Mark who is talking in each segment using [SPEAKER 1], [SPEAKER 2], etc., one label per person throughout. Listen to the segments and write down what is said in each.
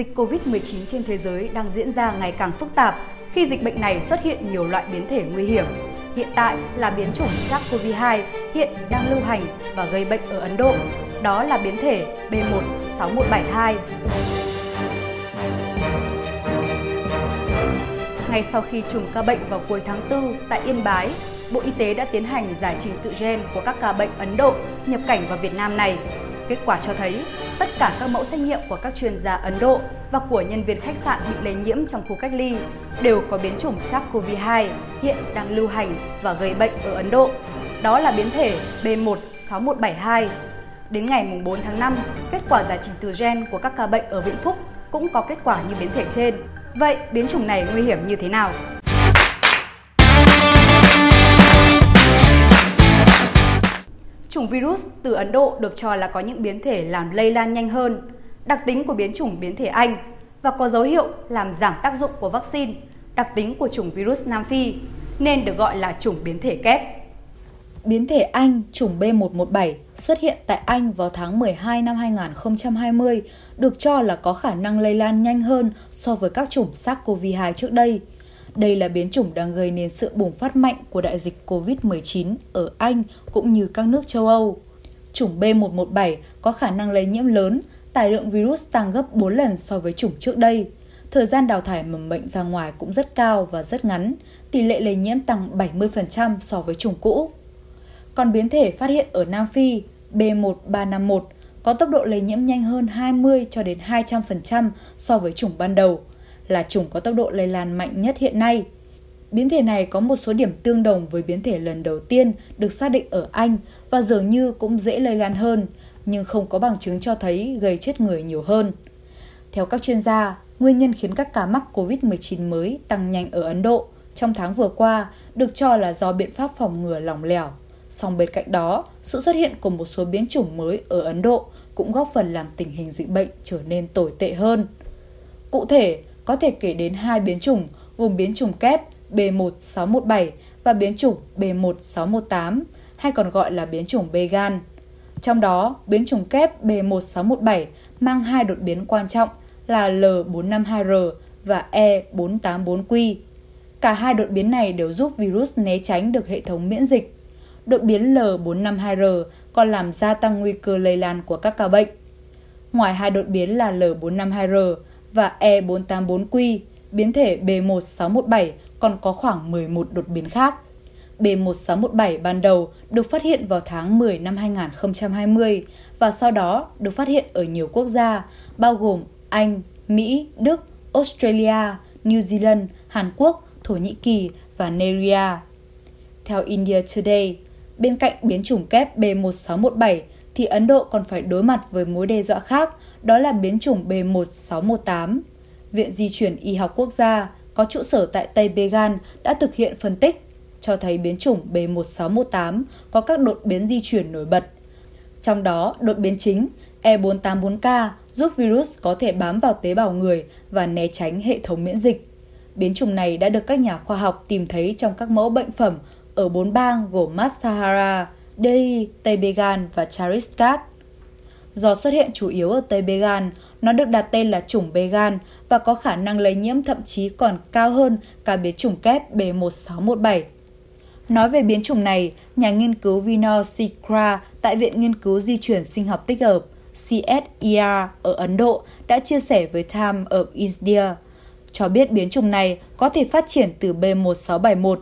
[SPEAKER 1] dịch COVID-19 trên thế giới đang diễn ra ngày càng phức tạp khi dịch bệnh này xuất hiện nhiều loại biến thể nguy hiểm. Hiện tại là biến chủng SARS-CoV-2 hiện đang lưu hành và gây bệnh ở Ấn Độ. Đó là biến thể B16172. Ngay sau khi trùng ca bệnh vào cuối tháng 4 tại Yên Bái, Bộ Y tế đã tiến hành giải trình tự gen của các ca bệnh Ấn Độ nhập cảnh vào Việt Nam này. Kết quả cho thấy, tất cả các mẫu xét nghiệm của các chuyên gia Ấn Độ và của nhân viên khách sạn bị lây nhiễm trong khu cách ly đều có biến chủng SARS-CoV-2 hiện đang lưu hành và gây bệnh ở Ấn Độ. Đó là biến thể B16172. Đến ngày 4 tháng 5, kết quả giải trình tự gen của các ca bệnh ở Vĩnh Phúc cũng có kết quả như biến thể trên. Vậy biến chủng này nguy hiểm như thế nào? Chủng virus từ Ấn Độ được cho là có những biến thể làm lây lan nhanh hơn, đặc tính của biến chủng biến thể Anh và có dấu hiệu làm giảm tác dụng của vaccine, đặc tính của chủng virus Nam Phi, nên được gọi là chủng biến thể kép.
[SPEAKER 2] Biến thể Anh chủng B117 xuất hiện tại Anh vào tháng 12 năm 2020 được cho là có khả năng lây lan nhanh hơn so với các chủng SARS-CoV-2 trước đây. Đây là biến chủng đang gây nên sự bùng phát mạnh của đại dịch COVID-19 ở Anh cũng như các nước châu Âu. Chủng B117 có khả năng lây nhiễm lớn, tải lượng virus tăng gấp 4 lần so với chủng trước đây. Thời gian đào thải mầm bệnh ra ngoài cũng rất cao và rất ngắn, tỷ lệ lây nhiễm tăng 70% so với chủng cũ. Còn biến thể phát hiện ở Nam Phi B1351 có tốc độ lây nhiễm nhanh hơn 20 cho đến 200% so với chủng ban đầu, là chủng có tốc độ lây lan mạnh nhất hiện nay. Biến thể này có một số điểm tương đồng với biến thể lần đầu tiên được xác định ở Anh và dường như cũng dễ lây lan hơn, nhưng không có bằng chứng cho thấy gây chết người nhiều hơn. Theo các chuyên gia, nguyên nhân khiến các ca mắc COVID-19 mới tăng nhanh ở Ấn Độ trong tháng vừa qua được cho là do biện pháp phòng ngừa lỏng lẻo. Song bên cạnh đó, sự xuất hiện của một số biến chủng mới ở Ấn Độ cũng góp phần làm tình hình dịch bệnh trở nên tồi tệ hơn. Cụ thể, có thể kể đến hai biến chủng gồm biến chủng kép B1617 và biến chủng B1618, hay còn gọi là biến chủng Began. Trong đó, biến chủng kép B1617 mang hai đột biến quan trọng là L452R và E484Q. Cả hai đột biến này đều giúp virus né tránh được hệ thống miễn dịch. Đột biến L452R còn làm gia tăng nguy cơ lây lan của các ca bệnh. Ngoài hai đột biến là L452R và E484Q, biến thể B1617 còn có khoảng 11 đột biến khác. B1617 ban đầu được phát hiện vào tháng 10 năm 2020 và sau đó được phát hiện ở nhiều quốc gia, bao gồm Anh, Mỹ, Đức, Australia, New Zealand, Hàn Quốc, Thổ Nhĩ Kỳ và Nigeria. Theo India Today, bên cạnh biến chủng kép B1617 thì Ấn Độ còn phải đối mặt với mối đe dọa khác, đó là biến chủng B1618. Viện Di chuyển Y học Quốc gia có trụ sở tại Tây Bengal đã thực hiện phân tích, cho thấy biến chủng B1618 có các đột biến di chuyển nổi bật. Trong đó, đột biến chính E484K giúp virus có thể bám vào tế bào người và né tránh hệ thống miễn dịch. Biến chủng này đã được các nhà khoa học tìm thấy trong các mẫu bệnh phẩm ở bốn bang gồm Maharashtra, Delhi, Tây Bengal và Chhattisgarh. Do xuất hiện chủ yếu ở Tây Bengal, nó được đặt tên là chủng Bengal và có khả năng lây nhiễm thậm chí còn cao hơn cả biến chủng kép B1617. Nói về biến chủng này, nhà nghiên cứu Vinod Sikra tại Viện Nghiên cứu Di chuyển Sinh học Tích hợp CSIR ở Ấn Độ đã chia sẻ với Time of India, cho biết biến chủng này có thể phát triển từ B1671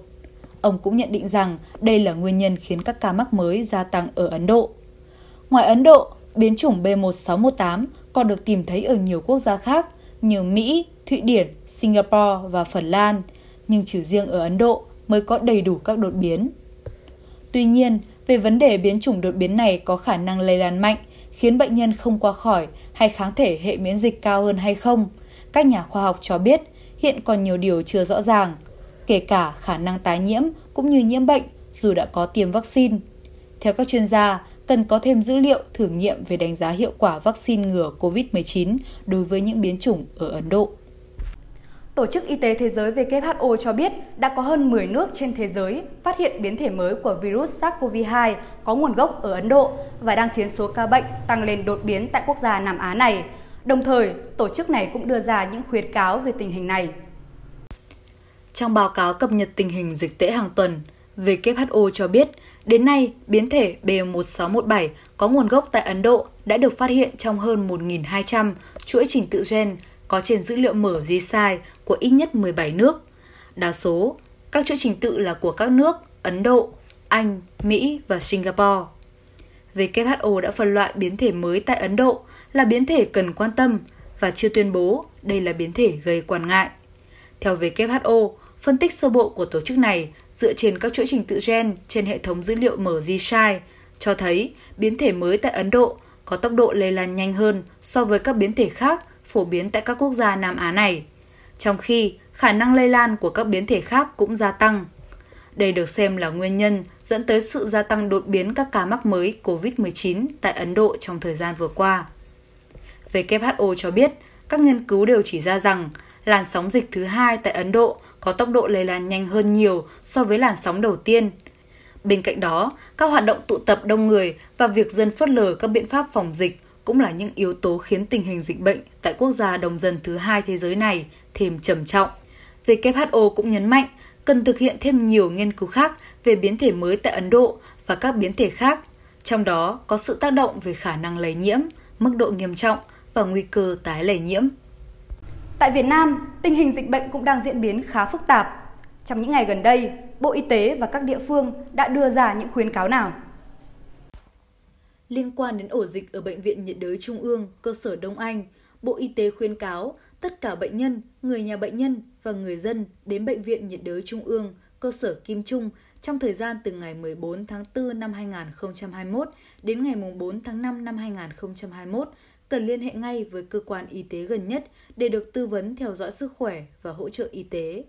[SPEAKER 2] Ông cũng nhận định rằng đây là nguyên nhân khiến các ca mắc mới gia tăng ở Ấn Độ. Ngoài Ấn Độ, biến chủng B1618 còn được tìm thấy ở nhiều quốc gia khác như Mỹ, Thụy Điển, Singapore và Phần Lan, nhưng chỉ riêng ở Ấn Độ mới có đầy đủ các đột biến. Tuy nhiên, về vấn đề biến chủng đột biến này có khả năng lây lan mạnh, khiến bệnh nhân không qua khỏi hay kháng thể hệ miễn dịch cao hơn hay không, các nhà khoa học cho biết hiện còn nhiều điều chưa rõ ràng – kể cả khả năng tái nhiễm cũng như nhiễm bệnh dù đã có tiêm vaccine. Theo các chuyên gia, cần có thêm dữ liệu thử nghiệm về đánh giá hiệu quả vaccine ngừa COVID-19 đối với những biến chủng ở Ấn Độ.
[SPEAKER 1] Tổ chức Y tế Thế giới WHO cho biết đã có hơn 10 nước trên thế giới phát hiện biến thể mới của virus SARS-CoV-2 có nguồn gốc ở Ấn Độ và đang khiến số ca bệnh tăng lên đột biến tại quốc gia Nam Á này. Đồng thời, tổ chức này cũng đưa ra những khuyến cáo về tình hình này.
[SPEAKER 2] Trong báo cáo cập nhật tình hình dịch tễ hàng tuần, WHO cho biết, đến nay, biến thể B1617 có nguồn gốc tại Ấn Độ đã được phát hiện trong hơn 1.200 chuỗi trình tự gen có trên dữ liệu mở GSI của ít nhất 17 nước. Đa số, các chuỗi trình tự là của các nước Ấn Độ, Anh, Mỹ và Singapore. WHO đã phân loại biến thể mới tại Ấn Độ là biến thể cần quan tâm và chưa tuyên bố đây là biến thể gây quan ngại. Theo WHO, phân tích sơ bộ của tổ chức này dựa trên các chuỗi trình tự gen trên hệ thống dữ liệu mở GSI cho thấy biến thể mới tại Ấn Độ có tốc độ lây lan nhanh hơn so với các biến thể khác phổ biến tại các quốc gia Nam Á này, trong khi khả năng lây lan của các biến thể khác cũng gia tăng. Đây được xem là nguyên nhân dẫn tới sự gia tăng đột biến các ca mắc mới COVID-19 tại Ấn Độ trong thời gian vừa qua. WHO cho biết, các nghiên cứu đều chỉ ra rằng làn sóng dịch thứ hai tại Ấn Độ có tốc độ lây lan nhanh hơn nhiều so với làn sóng đầu tiên. Bên cạnh đó, các hoạt động tụ tập đông người và việc dân phớt lờ các biện pháp phòng dịch cũng là những yếu tố khiến tình hình dịch bệnh tại quốc gia đông dân thứ hai thế giới này thêm trầm trọng. WHO cũng nhấn mạnh cần thực hiện thêm nhiều nghiên cứu khác về biến thể mới tại Ấn Độ và các biến thể khác, trong đó có sự tác động về khả năng lây nhiễm, mức độ nghiêm trọng và nguy cơ tái lây nhiễm.
[SPEAKER 1] Tại Việt Nam, tình hình dịch bệnh cũng đang diễn biến khá phức tạp. Trong những ngày gần đây, Bộ Y tế và các địa phương đã đưa ra những khuyến cáo nào?
[SPEAKER 2] Liên quan đến ổ dịch ở Bệnh viện nhiệt đới Trung ương, cơ sở Đông Anh, Bộ Y tế khuyến cáo tất cả bệnh nhân, người nhà bệnh nhân và người dân đến Bệnh viện nhiệt đới Trung ương, cơ sở Kim Trung trong thời gian từ ngày 14 tháng 4 năm 2021 đến ngày 4 tháng 5 năm 2021 cần liên hệ ngay với cơ quan y tế gần nhất để được tư vấn theo dõi sức khỏe và hỗ trợ y tế.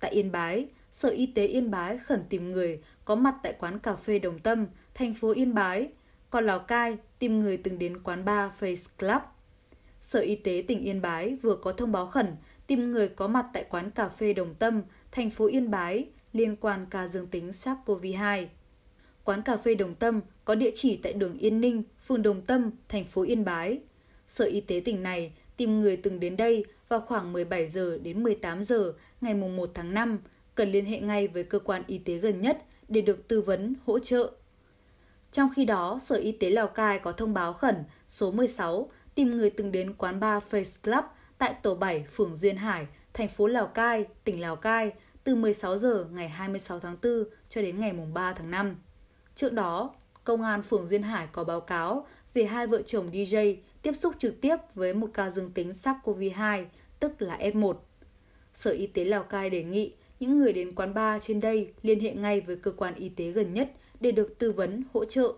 [SPEAKER 2] Tại Yên Bái, Sở Y tế Yên Bái khẩn tìm người có mặt tại quán cà phê Đồng Tâm, thành phố Yên Bái, còn Lào Cai tìm người từng đến quán bar Face Club. Sở Y tế tỉnh Yên Bái vừa có thông báo khẩn tìm người có mặt tại quán cà phê Đồng Tâm, thành phố Yên Bái liên quan ca dương tính SARS-CoV-2. Quán cà phê Đồng Tâm có địa chỉ tại đường Yên Ninh, phường Đồng Tâm, thành phố Yên Bái. Sở Y tế tỉnh này tìm người từng đến đây vào khoảng 17 giờ đến 18 giờ ngày 1 tháng 5, cần liên hệ ngay với cơ quan y tế gần nhất để được tư vấn, hỗ trợ. Trong khi đó, Sở Y tế Lào Cai có thông báo khẩn số 16 tìm người từng đến quán bar Face Club tại tổ 7 phường Duyên Hải, thành phố Lào Cai, tỉnh Lào Cai từ 16 giờ ngày 26 tháng 4 cho đến ngày 3 tháng 5. Trước đó, Công an phường Duyên Hải có báo cáo về hai vợ chồng DJ tiếp xúc trực tiếp với một ca dương tính SARS-CoV-2, tức là F1. Sở Y tế Lào Cai đề nghị những người đến quán bar trên đây liên hệ ngay với cơ quan y tế gần nhất để được tư vấn, hỗ trợ.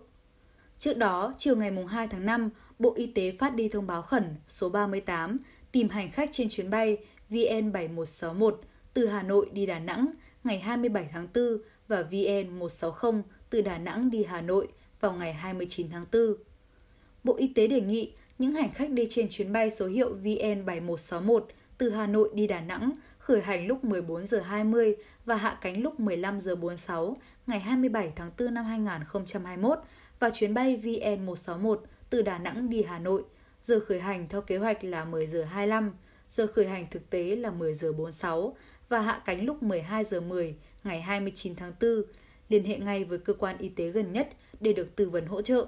[SPEAKER 2] Trước đó, chiều ngày 2 tháng 5, Bộ Y tế phát đi thông báo khẩn số 38 tìm hành khách trên chuyến bay VN7161 từ Hà Nội đi Đà Nẵng ngày 27 tháng 4 và VN160 từ Đà Nẵng đi Hà Nội vào ngày 29 tháng 4. Bộ Y tế đề nghị những hành khách đi trên chuyến bay số hiệu VN7161 từ Hà Nội đi Đà Nẵng khởi hành lúc 14 giờ 20 và hạ cánh lúc 15 giờ 46 ngày 27 tháng 4 năm 2021 và chuyến bay VN161 từ Đà Nẵng đi Hà Nội. Giờ khởi hành theo kế hoạch là 10 giờ 25, giờ khởi hành thực tế là 10 giờ 46 và hạ cánh lúc 12 giờ 10 ngày 29 tháng 4. Liên hệ ngay với cơ quan y tế gần nhất để được tư vấn hỗ trợ.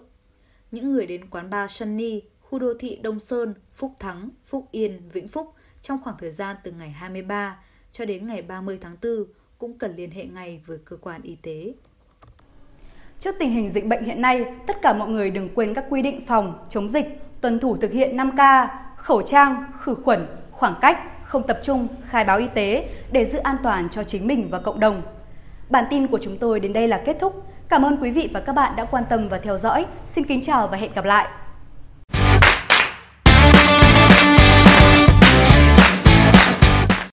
[SPEAKER 2] Những người đến quán bar Sunny, khu đô thị Đông Sơn, Phúc Thắng, Phúc Yên, Vĩnh Phúc trong khoảng thời gian từ ngày 23 cho đến ngày 30 tháng 4 cũng cần liên hệ ngay với cơ quan y tế.
[SPEAKER 1] Trước tình hình dịch bệnh hiện nay, tất cả mọi người đừng quên các quy định phòng, chống dịch, tuân thủ thực hiện 5K, khẩu trang, khử khuẩn, khoảng cách, không tập trung, khai báo y tế để giữ an toàn cho chính mình và cộng đồng. Bản tin của chúng tôi đến đây là kết thúc. Cảm ơn quý vị và các bạn đã quan tâm và theo dõi. Xin kính chào và hẹn gặp lại.